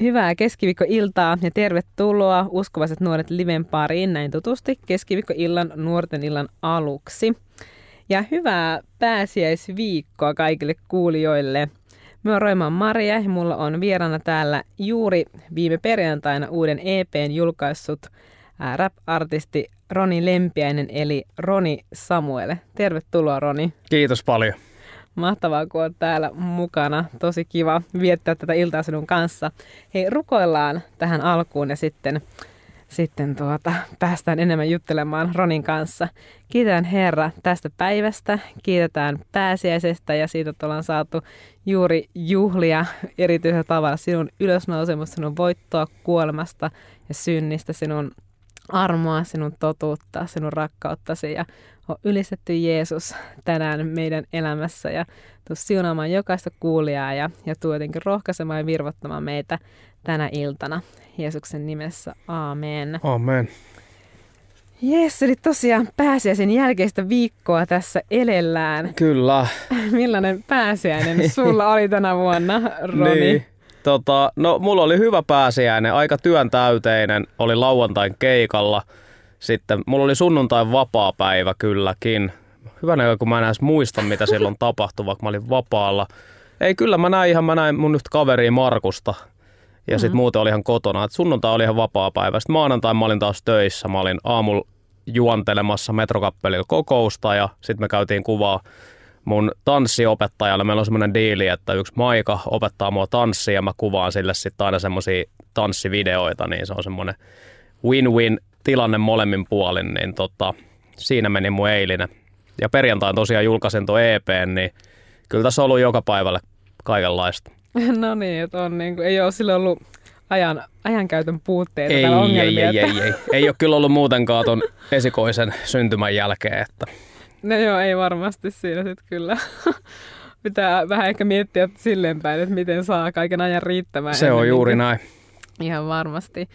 Hyvää keskiviikkoiltaa ja tervetuloa uskovaiset nuoret liven pariin näin tutusti keskiviikkoillan nuorten illan aluksi. Ja hyvää pääsiäisviikkoa kaikille kuulijoille. Mä oon Roiman Maria ja mulla on vieraana täällä juuri viime perjantaina uuden EPn julkaissut rap-artisti Roni Lempiäinen eli Roni Samuel. Tervetuloa Roni. Kiitos paljon. Mahtavaa, kun olet täällä mukana. Tosi kiva viettää tätä iltaa sinun kanssa. Hei, rukoillaan tähän alkuun ja sitten, sitten tuota, päästään enemmän juttelemaan Ronin kanssa. Kiitetään Herra tästä päivästä, kiitetään pääsiäisestä ja siitä, että ollaan saatu juuri juhlia erityisellä tavalla sinun ylösnousemusta, sinun voittoa kuolemasta ja synnistä, sinun armoa, sinun totuutta, sinun rakkauttasi ja on ylistetty Jeesus tänään meidän elämässä ja tuu siunaamaan jokaista kuulijaa ja, ja tuu jotenkin rohkaisemaan ja virvoittamaan meitä tänä iltana. Jeesuksen nimessä, aamen. Amen. Jes, eli tosiaan pääsiäisen jälkeistä viikkoa tässä elellään. Kyllä. Millainen pääsiäinen sulla oli tänä vuonna, Roni? Niin. Tota, no, mulla oli hyvä pääsiäinen, aika työntäyteinen, oli lauantain keikalla. Sitten mulla oli sunnuntain vapaa päivä kylläkin. Hyvä näkö, kun mä en edes muista, mitä silloin tapahtui, vaikka mä olin vapaalla. Ei, kyllä mä näin ihan, mä näin mun nyt kaveri Markusta. Ja sitten mm-hmm. muuten oli ihan kotona. Et sunnuntai oli ihan vapaa päivä. Sitten maanantai mä olin taas töissä. Mä olin aamulla juontelemassa metrokappelilla kokousta ja sitten me käytiin kuvaa mun tanssiopettajalle. Meillä on semmoinen diili, että yksi Maika opettaa mua tanssia ja mä kuvaan sille sitten aina semmoisia tanssivideoita, niin se on semmoinen win-win tilanne molemmin puolin, niin tota, siinä meni mun eilinen. Ja perjantain tosiaan julkaisin tuon EP, niin kyllä tässä on ollut joka päivälle kaikenlaista. No niin, että on niin kuin, ei ole sillä ollut ajan, ajankäytön puutteita ei, ongelmia. Ei, ei, ei, ei. ei ole kyllä ollut muutenkaan tuon esikoisen syntymän jälkeen. Että. No joo, ei varmasti siinä sitten kyllä. Pitää vähän ehkä miettiä silleen päin, että miten saa kaiken ajan riittämään. Se on juuri näin. Ihan varmasti.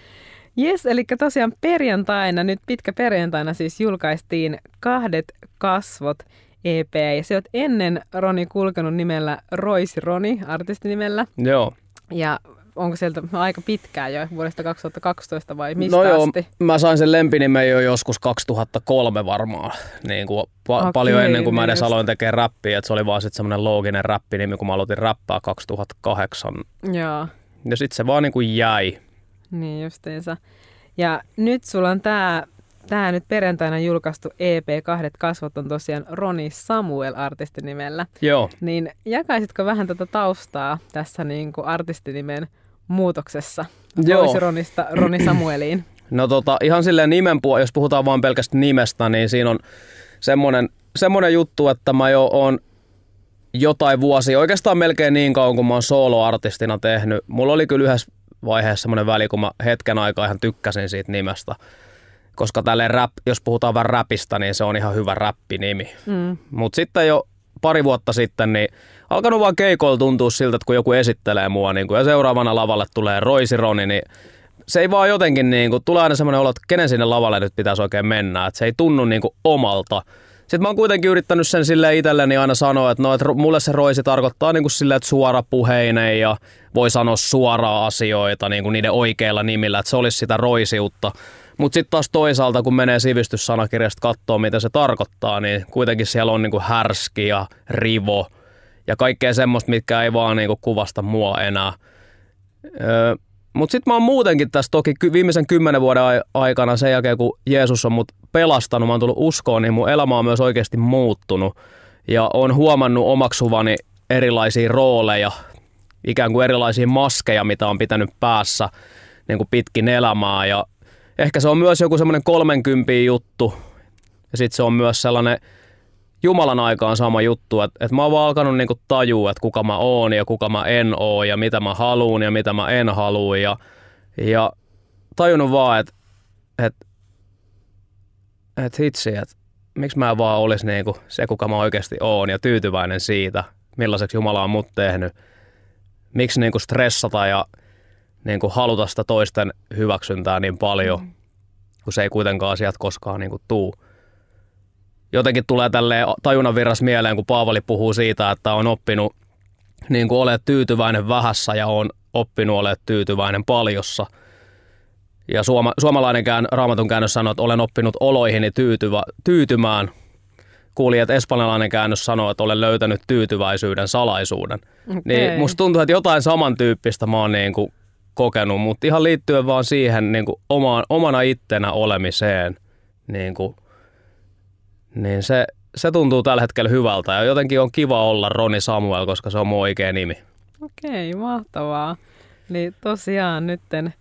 Jes, eli tosiaan perjantaina, nyt pitkä perjantaina siis julkaistiin kahdet kasvot EP. Ja se oot ennen Roni kulkenut nimellä Roisi Roni, artistinimellä. Joo. Ja onko sieltä aika pitkään jo, vuodesta 2012 vai mistä no joo, asti? mä sain sen lempinimen jo joskus 2003 varmaan, niin kuin pa- okay, paljon ennen kuin mä edes niin aloin tekemään räppiä, että se oli vaan sitten semmoinen looginen räppinimi, kun mä aloitin räppää 2008. Joo. Ja sitten se vaan niin kuin jäi. Niin justiinsa. Ja nyt sulla on tämä Tämä nyt perjantaina julkaistu EP Kahdet kasvot on tosiaan Roni Samuel artistinimellä. Joo. Niin jakaisitko vähän tätä taustaa tässä niin kuin artistinimen muutoksessa? Joo. Ronista Roni Samueliin. No tota, ihan silleen nimen puolella, jos puhutaan vain pelkästään nimestä, niin siinä on semmoinen, semmoinen juttu, että mä jo on jotain vuosia, oikeastaan melkein niin kauan kuin mä oon soloartistina tehnyt. Mulla oli kyllä yhdessä vaiheessa semmoinen väli, kun mä hetken aikaa ihan tykkäsin siitä nimestä. Koska tälle rap, jos puhutaan vähän rapista, niin se on ihan hyvä räppinimi. Mm. Mutta sitten jo pari vuotta sitten, niin alkanut vaan keikoilla tuntua siltä, että kun joku esittelee mua niin kun, ja seuraavana lavalle tulee Roisironi, niin se ei vaan jotenkin, niin kun, tulee aina semmoinen olo, että kenen sinne lavalle nyt pitäisi oikein mennä. Että se ei tunnu niin kuin omalta. Sitten mä oon kuitenkin yrittänyt sen sille itselleni aina sanoa, että, no, että mulle se roisi tarkoittaa niin kuin silleen, että suora puheinen ja voi sanoa suoraa asioita niin kuin niiden oikeilla nimillä, että se olisi sitä roisiutta. Mutta sitten taas toisaalta, kun menee sivistyssanakirjasta katsoa, mitä se tarkoittaa, niin kuitenkin siellä on niin kuin härski ja rivo ja kaikkea semmoista, mitkä ei vaan niin kuin kuvasta mua enää. Öö, mutta sitten mä oon muutenkin tässä toki viimeisen kymmenen vuoden aikana sen jälkeen, kun Jeesus on mut pelastanut, mä oon tullut uskoon, niin mun elämä on myös oikeasti muuttunut. Ja on huomannut omaksuvani erilaisia rooleja, ikään kuin erilaisia maskeja, mitä on pitänyt päässä niin kuin pitkin elämää. Ja ehkä se on myös joku semmoinen 30 juttu. Ja sitten se on myös sellainen Jumalan aikaan sama juttu, että, että mä oon vaan alkanut niinku tajua, että kuka mä oon ja kuka mä en oo ja mitä mä haluun ja mitä mä en halua. Ja, ja tajunnut vaan, että, että, että hitsi, että miksi mä vaan olisi niinku se, kuka mä oikeasti oon ja tyytyväinen siitä, millaiseksi Jumala on mut tehnyt. Miksi niinku stressata ja niinku haluta sitä toisten hyväksyntää niin paljon, mm. kun se ei kuitenkaan asiat koskaan niinku tuu jotenkin tulee tälle tajunnan virras mieleen, kun Paavali puhuu siitä, että on oppinut niin kuin olet tyytyväinen vähässä ja on oppinut olemaan tyytyväinen paljossa. Ja suoma, suomalainen raamatun käännös sanoo, että olen oppinut oloihini tyytyvä, tyytymään. Kuulin, että espanjalainen käännös sanoo, että olen löytänyt tyytyväisyyden salaisuuden. Okay. Niin musta tuntuu, että jotain samantyyppistä mä oon niin kuin kokenut, mutta ihan liittyen vaan siihen niin kuin omaan, omana ittenä olemiseen, niin, kuin, niin se, se tuntuu tällä hetkellä hyvältä ja jotenkin on kiva olla Roni Samuel, koska se on mun oikea nimi. Okei, mahtavaa. Niin tosiaan nytten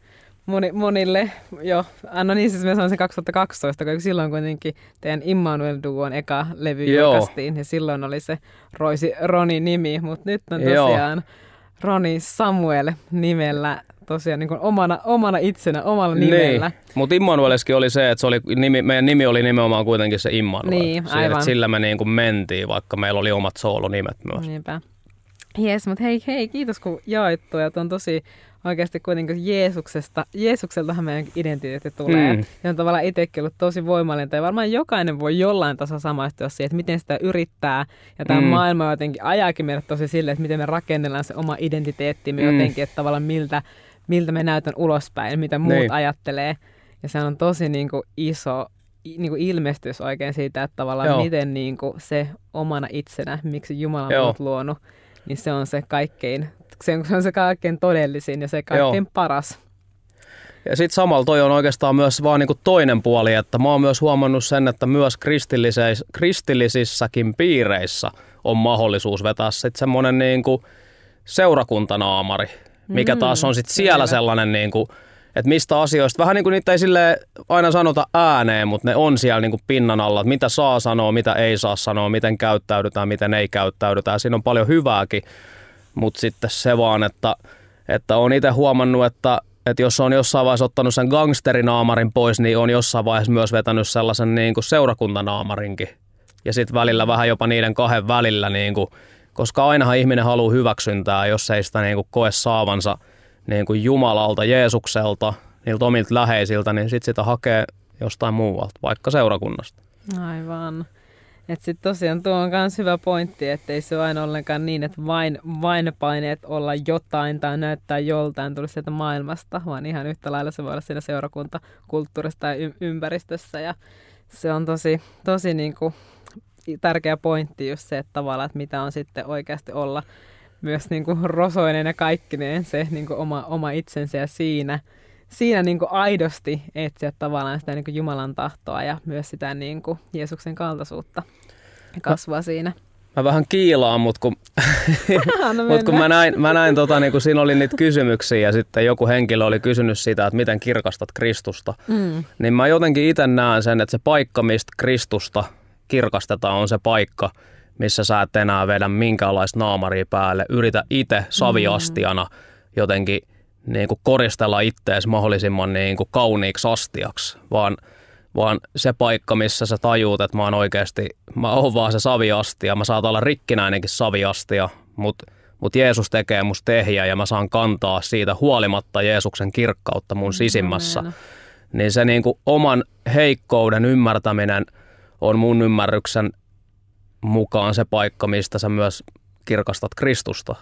moni, monille jo, no niin siis mä sanoin sen 2012, kun silloin kuitenkin teidän Immanuel Duon eka levy Joo. julkaistiin ja silloin oli se Roisi Roni nimi, mutta nyt on tosiaan Joo. Roni Samuel nimellä tosiaan niin kuin omana, omana itsenä, omalla nimellä. Niin. Mutta Immanueleskin oli se, että se oli, nimi, meidän nimi oli nimenomaan kuitenkin se Immanuel. Niin, aivan. sillä me niin kuin mentiin, vaikka meillä oli omat soolonimet myös. Niinpä. Jes, mutta hei, hei, kiitos kun jaoit tuo. on tosi oikeasti kuitenkin Jeesuksesta, Jeesukseltahan meidän identiteetti tulee. Mm. Ja on tavallaan itsekin ollut tosi voimallinen. Ja varmaan jokainen voi jollain tasolla samaistua siihen, että miten sitä yrittää. Ja tämä mm. maailma jotenkin ajaakin meidät tosi sille, että miten me rakennellaan se oma identiteettimme mm. jotenkin, että tavallaan miltä miltä me näytän ulospäin, mitä muut niin. ajattelee. Ja se on tosi niin kuin, iso niin kuin ilmestys oikein siitä, että tavallaan Joo. miten niin kuin, se omana itsenä, miksi Jumala on luonut, niin se on se kaikkein, se on se kaikkein todellisin ja se kaikkein Joo. paras. Ja sitten samalla toi on oikeastaan myös vaan niinku toinen puoli, että mä oon myös huomannut sen, että myös kristillisissäkin piireissä on mahdollisuus vetää sitten semmoinen niinku seurakuntanaamari mikä mm, taas on sitten siellä sellainen, niin kuin, että mistä asioista, vähän niin kuin niitä ei sille aina sanota ääneen, mutta ne on siellä niin kuin pinnan alla, että mitä saa sanoa, mitä ei saa sanoa, miten käyttäydytään, miten ei käyttäydytään. Siinä on paljon hyvääkin, mutta sitten se vaan, että, että on itse huomannut, että, että jos on jossain vaiheessa ottanut sen gangsterinaamarin pois, niin on jossain vaiheessa myös vetänyt sellaisen niin kuin seurakuntanaamarinkin. Ja sitten välillä vähän jopa niiden kahden välillä niin kuin koska ainahan ihminen haluaa hyväksyntää, jos ei sitä niin kuin koe saavansa niin kuin Jumalalta, Jeesukselta, niiltä omilta läheisiltä, niin sitten sitä hakee jostain muualta, vaikka seurakunnasta. Aivan. Että sitten tosiaan tuo on myös hyvä pointti, että ei se ole aina ollenkaan niin, että vain, vain paineet olla jotain tai näyttää joltain tulisi sieltä maailmasta, vaan ihan yhtä lailla se voi olla siinä seurakuntakulttuurissa tai y- ympäristössä. Ja se on tosi, tosi niin kuin tärkeä pointti just se, että tavallaan, että mitä on sitten oikeasti olla myös niin kuin rosoinen ja kaikkineen se niin kuin oma, oma itsensä ja siinä, siinä niin kuin aidosti etsiä tavallaan sitä niin kuin Jumalan tahtoa ja myös sitä niin kuin Jeesuksen kaltaisuutta ja kasvaa mä, siinä. Mä vähän kiilaan, mutta kun, no mut kun mä näin, mä näin tota, niin kun siinä oli niitä kysymyksiä ja sitten joku henkilö oli kysynyt sitä, että miten kirkastat Kristusta, mm. niin mä jotenkin itse näen sen, että se paikka, mistä Kristusta kirkastetaan, on se paikka, missä sä et enää vedä minkäänlaista naamaria päälle. Yritä itse saviastiana jotenkin niin kuin koristella ittees mahdollisimman niin kuin kauniiksi astiaksi, vaan, vaan se paikka, missä sä tajuut, että mä oon oikeasti, mä oon vaan se saviastia, mä saatan olla rikkinäinenkin saviastia, mutta mut Jeesus tekee musta tehjä ja mä saan kantaa siitä huolimatta Jeesuksen kirkkautta mun sisimmässä. Niin se niin kuin oman heikkouden ymmärtäminen – on mun ymmärryksen mukaan se paikka, mistä sä myös kirkastat Kristusta.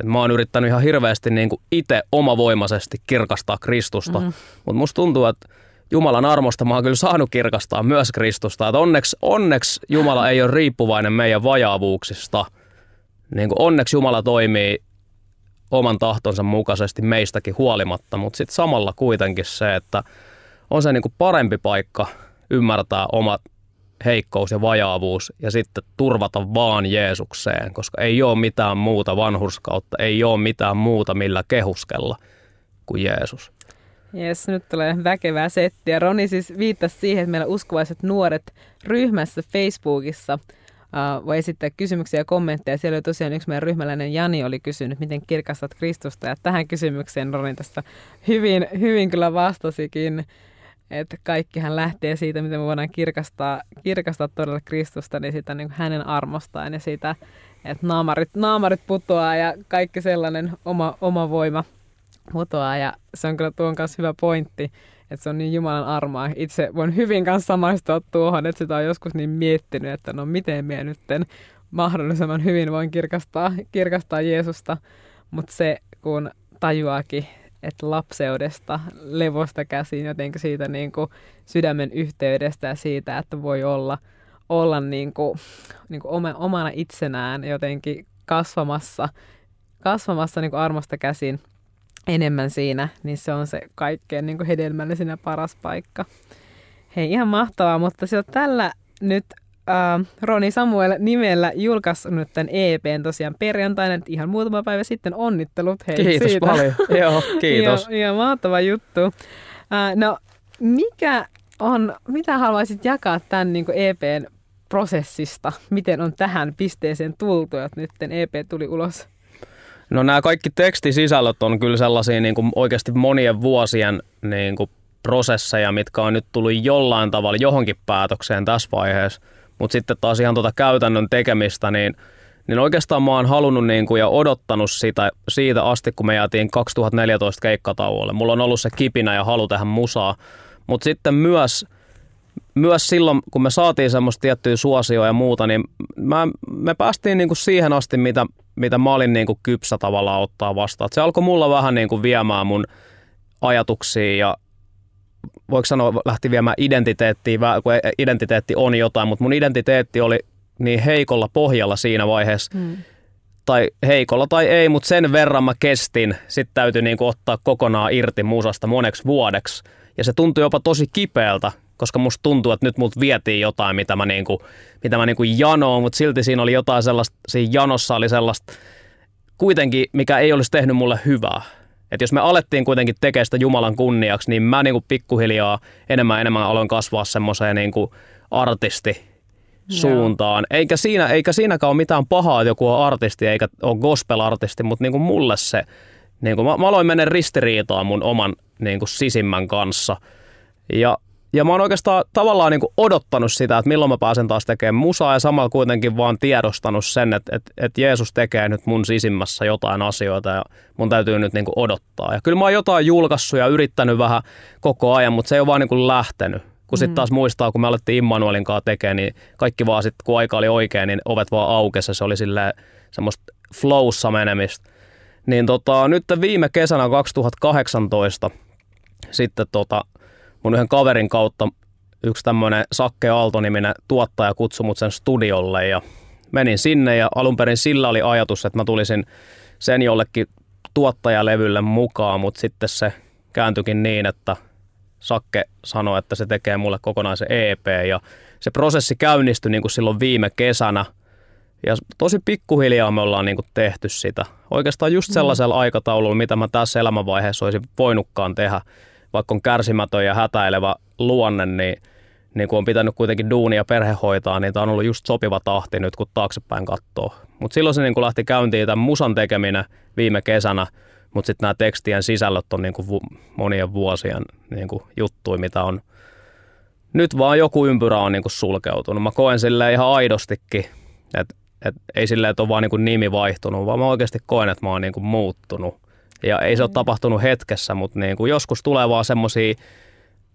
Et mä oon yrittänyt ihan hirveästi niin itse omavoimaisesti kirkastaa Kristusta, mm-hmm. mutta musta tuntuu, että Jumalan armosta mä oon kyllä saanut kirkastaa myös Kristusta. Et onneksi, onneksi Jumala ei ole riippuvainen meidän vajaavuuksista. Niin kuin onneksi Jumala toimii oman tahtonsa mukaisesti meistäkin huolimatta, mutta sitten samalla kuitenkin se, että on se niin kuin parempi paikka ymmärtää omat heikkous ja vajaavuus ja sitten turvata vaan Jeesukseen, koska ei ole mitään muuta vanhurskautta, ei ole mitään muuta millä kehuskella kuin Jeesus. Jes, nyt tulee väkevää settiä. Roni siis viittasi siihen, että meillä uskovaiset nuoret ryhmässä Facebookissa uh, voi esittää kysymyksiä ja kommentteja. Siellä oli tosiaan yksi meidän ryhmäläinen Jani oli kysynyt, miten kirkastat Kristusta. Ja tähän kysymykseen Roni tässä hyvin, hyvin kyllä vastasikin että kaikkihan lähtee siitä, miten me voidaan kirkastaa, kirkastaa todella Kristusta, niin sitä niin hänen armostaan ja siitä, että naamarit, naamarit putoaa ja kaikki sellainen oma, oma voima putoaa. Ja se on kyllä tuon kanssa hyvä pointti, että se on niin Jumalan armoa. Itse voin hyvin kanssa samaistua tuohon, että sitä on joskus niin miettinyt, että no miten minä nyt mahdollisimman hyvin voin kirkastaa, kirkastaa Jeesusta, mutta se kun tajuakin, että lapseudesta, levosta käsin, jotenkin siitä niin kuin sydämen yhteydestä ja siitä, että voi olla, olla niin kuin, niin kuin omana itsenään jotenkin kasvamassa, kasvamassa niin kuin armosta käsin enemmän siinä, niin se on se kaikkein niin kuin hedelmällisin ja paras paikka. Hei, ihan mahtavaa, mutta se on tällä nyt äh, Roni Samuel nimellä julkaissut tämän EPn tosiaan perjantaina, että ihan muutama päivä sitten onnittelut hei Kiitos siitä. paljon. Joo, kiitos. ihan, ihan mahtava juttu. Äh, no, mikä on, mitä haluaisit jakaa tämän niin EPn prosessista? Miten on tähän pisteeseen tultu, että nyt EP tuli ulos? No nämä kaikki tekstisisällöt on kyllä sellaisia niin kuin oikeasti monien vuosien niin kuin prosesseja, mitkä on nyt tullut jollain tavalla johonkin päätökseen tässä vaiheessa. Mutta sitten taas ihan tuota käytännön tekemistä, niin, niin oikeastaan mä oon halunnut niin kuin ja odottanut sitä, siitä asti, kun me jäätiin 2014 keikkatauolle. Mulla on ollut se kipinä ja halu tehdä musaa. Mutta sitten myös, myös silloin, kun me saatiin semmoista tiettyä suosioa ja muuta, niin mä, me päästiin niin kuin siihen asti, mitä, mitä mä olin niin kuin kypsä tavallaan ottaa vastaan. Et se alkoi mulla vähän niin kuin viemään mun ajatuksia ja voiko sanoa, lähti viemään identiteettiä, kun identiteetti on jotain, mutta mun identiteetti oli niin heikolla pohjalla siinä vaiheessa, mm. tai heikolla tai ei, mutta sen verran mä kestin, sitten täytyy niin kuin ottaa kokonaan irti musasta moneksi vuodeksi, ja se tuntui jopa tosi kipeältä, koska musta tuntuu, että nyt multa vietiin jotain, mitä mä, niinku, mitä mä niinku janoon, mutta silti siinä oli jotain sellaista, siinä janossa oli sellaista kuitenkin, mikä ei olisi tehnyt mulle hyvää. Et jos me alettiin kuitenkin tekemään sitä Jumalan kunniaksi, niin mä niinku pikkuhiljaa enemmän enemmän aloin kasvaa semmoiseen niinku artisti suuntaan. Eikä, siinä, eikä siinäkään ole mitään pahaa, että joku on artisti eikä ole gospel-artisti, mutta niinku mulle se, niinku mä, mä aloin mennä ristiriitaan mun oman niinku sisimmän kanssa. Ja ja mä oon oikeastaan tavallaan niin odottanut sitä, että milloin mä pääsen taas tekemään musaa ja samalla kuitenkin vaan tiedostanut sen, että, että, että Jeesus tekee nyt mun sisimmässä jotain asioita ja mun täytyy nyt niin odottaa. Ja kyllä mä oon jotain julkaissut ja yrittänyt vähän koko ajan, mutta se ei ole vaan niin lähtenyt. Kun sitten mm. taas muistaa, kun me alettiin Immanuelin kanssa tekemään, niin kaikki vaan sitten, kun aika oli oikein, niin ovet vaan aukessa. Se oli silleen semmoista flowssa menemistä. Niin tota, nyt viime kesänä 2018 sitten tota, mun yhden kaverin kautta yksi tämmöinen Sakke Aalto-niminen tuottaja kutsui mut sen studiolle ja menin sinne ja alun perin sillä oli ajatus, että mä tulisin sen jollekin tuottajalevylle mukaan, mutta sitten se kääntyikin niin, että Sakke sanoi, että se tekee mulle kokonaisen EP ja se prosessi käynnistyi niin kuin silloin viime kesänä ja tosi pikkuhiljaa me ollaan niin kuin tehty sitä. Oikeastaan just mm. sellaisella mm. aikataululla, mitä mä tässä elämänvaiheessa olisin voinutkaan tehdä vaikka on kärsimätön ja hätäilevä luonne, niin, niin kun on pitänyt kuitenkin duunia ja perhe hoitaa, niin tämä on ollut just sopiva tahti nyt, kun taaksepäin katsoo. Mutta silloin se niin lähti käyntiin tämän musan tekeminen viime kesänä, mutta sitten nämä tekstien sisällöt on niin vu- monien vuosien niin juttuja, mitä on nyt vaan joku ympyrä on niin sulkeutunut. Mä koen sille ihan aidostikin, että et ei silleen, että on vaan niin nimi vaihtunut, vaan mä oikeasti koen, että mä oon niin muuttunut. Ja ei se ole tapahtunut hetkessä, mutta niin kuin joskus tulee vaan semmoisia,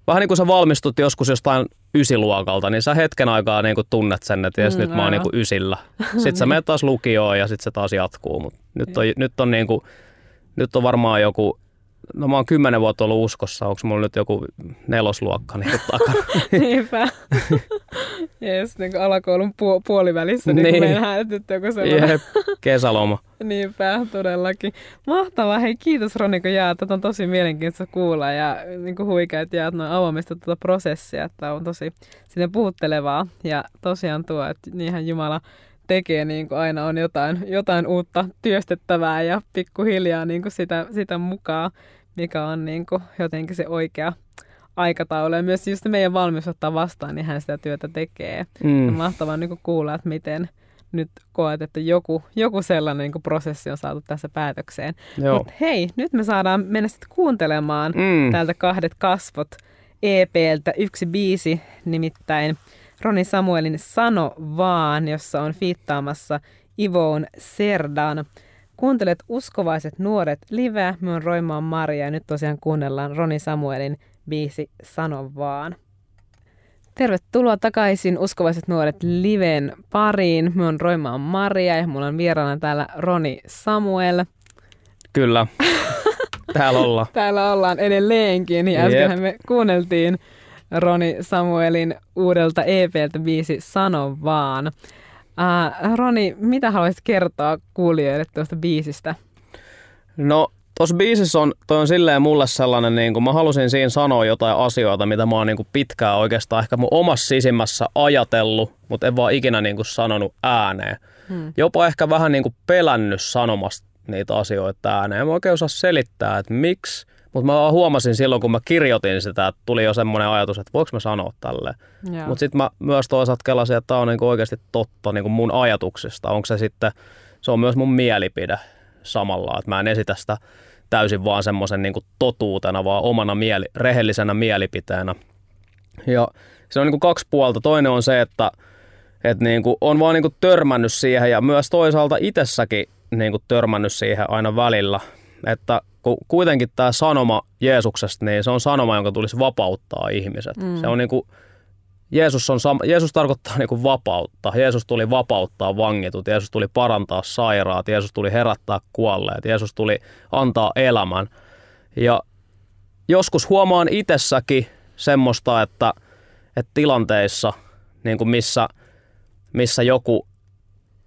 vähän niin kuin sä valmistut joskus jostain ysiluokalta, niin sä hetken aikaa niin kuin tunnet sen, että jes, mm, nyt mä oon niin kuin ysillä. Sitten sä menet taas lukioon ja sitten se taas jatkuu. Mutta nyt on, nyt on niin kuin, nyt on varmaan joku no mä oon kymmenen vuotta ollut uskossa, onko mulla nyt joku nelosluokka niin takana? Niinpä. Jes, niin kuin alakoulun pu- puolivälissä niin, niin. mennään nyt joku sellainen. Jep, kesäloma. Niinpä, todellakin. Mahtavaa. Hei, kiitos Roni, kun jaat. Tätä on tosi mielenkiintoista kuulla ja niin kuin huikea, että jaat noin avoimesta tuota prosessia, että on tosi sinne puhuttelevaa. Ja tosiaan tuo, että niinhän Jumala tekee, niin kuin aina on jotain, jotain uutta työstettävää ja pikkuhiljaa niin kuin sitä, sitä mukaan, mikä on niin kuin jotenkin se oikea aikataulu. Ja myös just meidän valmius ottaa vastaan, niin hän sitä työtä tekee. Mm. Ja mahtavaa niin kuulla, että miten nyt koet, että joku, joku sellainen niin kuin prosessi on saatu tässä päätökseen. Mutta hei, nyt me saadaan mennä sitten kuuntelemaan mm. täältä kahdet kasvot EPltä yksi biisi, nimittäin Roni Samuelin Sano vaan, jossa on fiittaamassa Ivoon Serdan. Kuuntelet Uskovaiset nuoret live. Me on Roimaan Maria ja nyt tosiaan kuunnellaan Roni Samuelin biisi Sano vaan. Tervetuloa takaisin Uskovaiset nuoret liven pariin. Mä oon Roimaan Maria ja mulla on vieraana täällä Roni Samuel. Kyllä, täällä ollaan. täällä ollaan edelleenkin ja äskenhän me kuunneltiin Roni Samuelin uudelta EPltä biisi Sano vaan. Uh, Roni, mitä haluaisit kertoa kuulijoille tuosta biisistä? No Tuossa biisissä on, toi on silleen mulle sellainen, niin kuin mä halusin siinä sanoa jotain asioita, mitä mä oon niin kuin pitkään oikeastaan ehkä mun omassa sisimmässä ajatellut, mutta en vaan ikinä niin kuin sanonut ääneen. Hmm. Jopa ehkä vähän niin kuin pelännyt sanomasta niitä asioita ääneen. Mä oikein osaa selittää, että miksi, mutta mä huomasin silloin, kun mä kirjoitin sitä, että tuli jo semmoinen ajatus, että voiko mä sanoa tälleen. Mutta sitten mä myös toisaalta kelasin, että tämä on niin kuin oikeasti totta niin kuin mun ajatuksista. Onko se sitten, se on myös mun mielipide samalla, että mä en esitä sitä täysin vaan semmoisen niin totuutena, vaan omana mieli, rehellisenä mielipiteenä. Ja se on niin kuin kaksi puolta. Toinen on se, että, että niin kuin on vaan niin kuin törmännyt siihen ja myös toisaalta itsessäkin niin kuin törmännyt siihen aina välillä, että kun kuitenkin tämä sanoma Jeesuksesta, niin se on sanoma, jonka tulisi vapauttaa ihmiset. Mm. Se on niin kuin Jeesus, on, Jeesus tarkoittaa niin kuin vapautta. Jeesus tuli vapauttaa vangitut, Jeesus tuli parantaa sairaat, Jeesus tuli herättää kuolleet, Jeesus tuli antaa elämän. Ja joskus huomaan itsessäkin semmoista, että, että tilanteissa, niin kuin missä, missä joku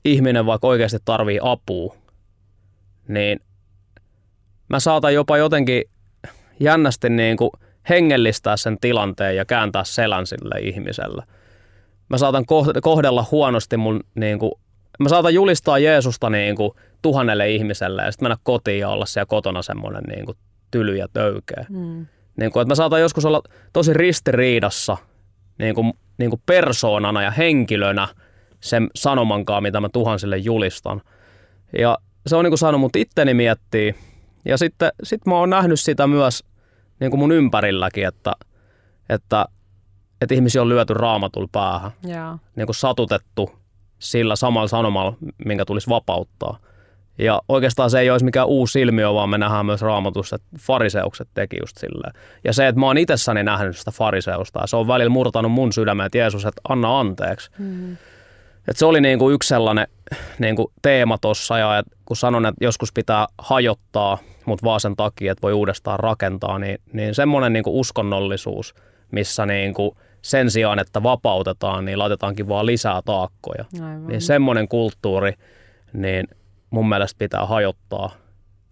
ihminen vaikka oikeasti tarvii apua, niin mä saatan jopa jotenkin jännästi niin kuin hengellistää sen tilanteen ja kääntää selän sille ihmiselle. Mä saatan kohdella huonosti mun, niin kuin, mä saatan julistaa Jeesusta niin kuin, tuhannelle ihmiselle ja sitten mennä kotiin ja olla siellä kotona semmoinen niin kuin, tyly ja töykeä. Mm. Niin kuin, että mä saatan joskus olla tosi ristiriidassa niin kuin, niin kuin persoonana ja henkilönä sen sanomankaan, mitä mä tuhansille julistan. Ja se on niin kuin saanut mut itteni miettiä. Ja sitten sit mä oon nähnyt sitä myös niin kuin mun ympärilläkin, että, että, että ihmisiä on lyöty raamatulla päähän. Yeah. Niin kuin satutettu sillä samalla sanomalla, minkä tulisi vapauttaa. Ja oikeastaan se ei olisi mikään uusi ilmiö, vaan me nähdään myös raamatussa, että fariseukset teki just silleen. Ja se, että mä oon itsessäni nähnyt sitä fariseusta, ja se on välillä murtanut mun sydämen, että Jeesus, että anna anteeksi. Mm. Et se oli niin kuin yksi sellainen niin kuin teema tuossa, ja kun sanon, että joskus pitää hajottaa – mutta vaan sen takia, että voi uudestaan rakentaa, niin, niin semmoinen niin uskonnollisuus, missä niin kuin sen sijaan, että vapautetaan, niin laitetaankin vaan lisää taakkoja. Aivan. Niin semmoinen kulttuuri, niin mun mielestä pitää hajottaa,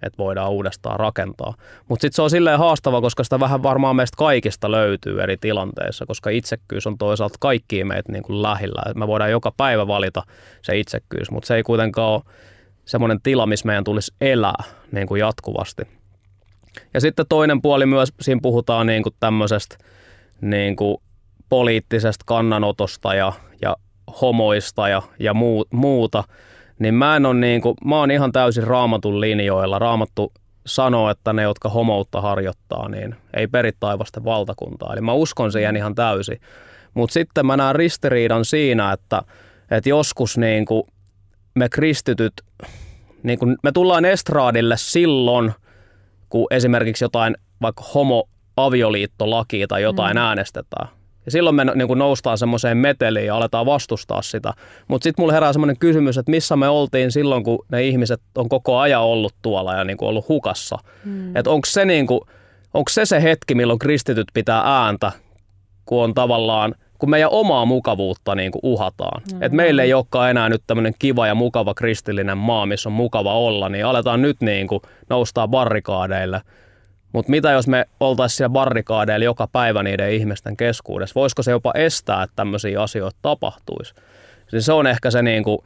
että voidaan uudestaan rakentaa. Mutta sitten se on silleen haastava, koska sitä vähän varmaan meistä kaikista löytyy eri tilanteissa, koska itsekkyys on toisaalta kaikkiin meitä niin kuin lähellä. Et me voidaan joka päivä valita se itsekkyys, mutta se ei kuitenkaan ole semmoinen tila, missä meidän tulisi elää niin kuin jatkuvasti. Ja sitten toinen puoli myös, siinä puhutaan niin kuin tämmöisestä niin kuin poliittisesta kannanotosta ja, ja homoista ja, ja muu, muuta, niin mä en ole niin kuin, mä oon ihan täysin raamatun linjoilla. Raamattu sanoo, että ne, jotka homoutta harjoittaa, niin ei peri taivasta valtakuntaa. Eli mä uskon siihen ihan täysin. Mutta sitten mä näen ristiriidan siinä, että, että joskus niin kuin me kristityt, niin kuin me tullaan estraadille silloin, kun esimerkiksi jotain vaikka homo-avioliittolakia tai jotain mm. äänestetään. Ja silloin me niin kuin noustaan semmoiseen meteliin ja aletaan vastustaa sitä. Mutta sitten mulle herää semmoinen kysymys, että missä me oltiin silloin, kun ne ihmiset on koko ajan ollut tuolla ja niin kuin ollut hukassa. Mm. Että onko se, niin kuin, onko se se hetki, milloin kristityt pitää ääntä, kun on tavallaan – kun meidän omaa mukavuutta niin kuin uhataan. Mm-hmm. Et meille ei olekaan enää nyt tämmöinen kiva ja mukava kristillinen maa, missä on mukava olla, niin aletaan nyt niin kuin noustaa barrikaadeille. Mutta mitä jos me oltaisiin siellä barrikaadeilla joka päivä niiden ihmisten keskuudessa? Voisiko se jopa estää, että tämmöisiä asioita tapahtuisi? Siis se on ehkä se, niin kuin,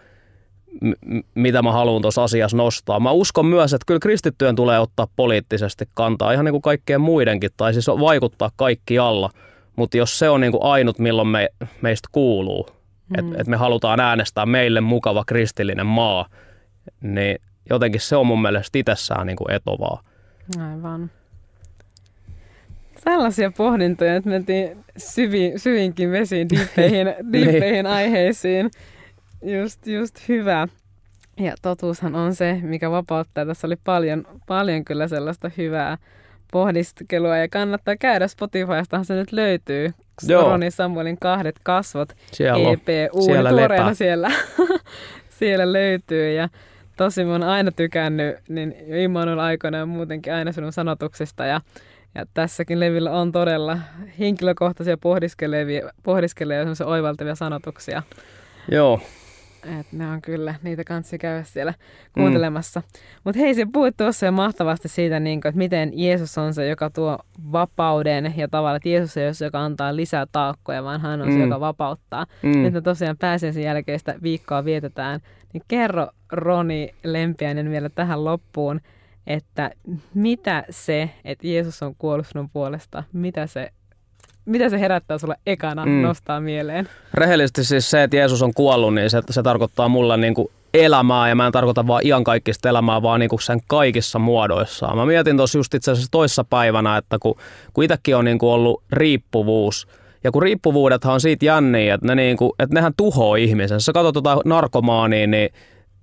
m- mitä mä haluan tuossa asiassa nostaa. Mä uskon myös, että kyllä kristittyjen tulee ottaa poliittisesti kantaa, ihan niin kuin kaikkien muidenkin, tai siis vaikuttaa kaikkialla – mutta jos se on niin kuin ainut, milloin me, meistä kuuluu, mm. että et me halutaan äänestää meille mukava kristillinen maa, niin jotenkin se on mun mielestä itsessään niin kuin etovaa. Aivan. Tällaisia pohdintoja, että mentiin syvi, syvinkin vesiin, diippeihin, diippeihin niin. aiheisiin. Just, just hyvä. Ja totuushan on se, mikä vapauttaa. Tässä oli paljon, paljon kyllä sellaista hyvää pohdiskelua ja kannattaa käydä Spotifystahan se nyt löytyy Joo. Roni Samuelin kahdet kasvot siellä EP siellä tuoreena siellä, siellä löytyy ja tosi mä oon aina tykännyt niin Immanuel aikoina ja muutenkin aina sinun sanotuksista ja ja tässäkin levillä on todella henkilökohtaisia pohdiskelevia, pohdiskelevia oivaltavia sanotuksia. Joo. Et ne on kyllä, niitä kanssa käydä siellä kuuntelemassa. Mm. Mutta hei, se puhuit tuossa jo mahtavasti siitä, niin kun, että miten Jeesus on se, joka tuo vapauden ja tavallaan, että Jeesus ei ole se, joka antaa lisää taakkoja, vaan hän on mm. se, joka vapauttaa. Mm. Nyt me tosiaan pääsen sen jälkeistä viikkoa vietetään. Niin kerro Roni Lempiäinen vielä tähän loppuun, että mitä se, että Jeesus on kuollut sinun puolesta, mitä se mitä se herättää sulle ekana mm. nostaa mieleen? Rehellisesti siis se, että Jeesus on kuollut, niin se, se tarkoittaa mulle niin kuin elämää, ja mä en tarkoita vaan iankaikkista elämää, vaan niin kuin sen kaikissa muodoissaan. Mä mietin tuossa just itse asiassa toissa päivänä, että kun, kun itsekin on niin kuin ollut riippuvuus, ja kun riippuvuudethan on siitä jänniä, että, ne niin kuin, että nehän tuhoaa ihmisen. Jos sä katsot tuota narkomaania, niin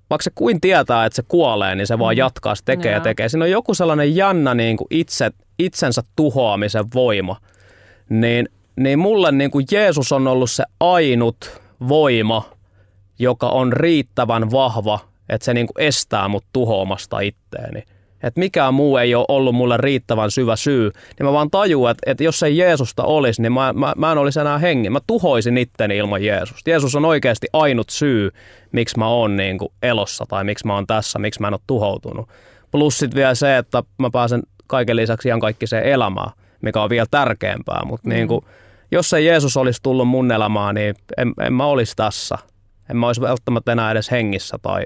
vaikka se kuin tietää, että se kuolee, niin se vaan mm. jatkaa, se tekee ja tekee. Siinä on joku sellainen jännä niin kuin itse, itsensä tuhoamisen voima – niin, niin mulle niin kuin Jeesus on ollut se ainut voima, joka on riittävän vahva, että se niin kuin estää mut tuhoamasta itteeni. Että mikään muu ei ole ollut mulle riittävän syvä syy, niin mä vaan tajuan, että, että jos ei Jeesusta olisi, niin mä, mä, mä en olisi enää hengen. Mä tuhoisin itteni ilman Jeesusta. Jeesus on oikeasti ainut syy, miksi mä oon niin kuin elossa tai miksi mä oon tässä, miksi mä en ole tuhoutunut. Plus sitten vielä se, että mä pääsen kaiken lisäksi ihan kaikkiseen elämään mikä on vielä tärkeämpää. Mutta mm. niin kuin, jos ei Jeesus olisi tullut mun elämään, niin en, en mä olisi tässä. En mä olisi välttämättä enää edes hengissä tai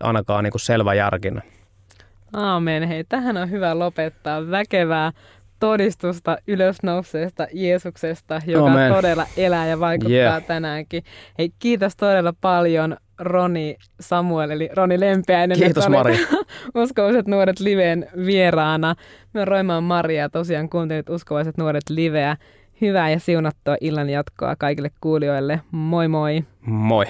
ainakaan niin kuin selvä järkinä. Aamen. Hei, tähän on hyvä lopettaa väkevää todistusta ylösnouseesta Jeesuksesta, joka Amen. todella elää ja vaikuttaa yeah. tänäänkin. Hei, kiitos todella paljon Roni Samuel, eli Roni Lempeäinen. Kiitos Mari. Uskovaiset nuoret liveen vieraana. Me Roimaan Maria tosiaan kuuntelit Uskovaiset nuoret liveä. Hyvää ja siunattua illan jatkoa kaikille kuulijoille. Moi moi. Moi.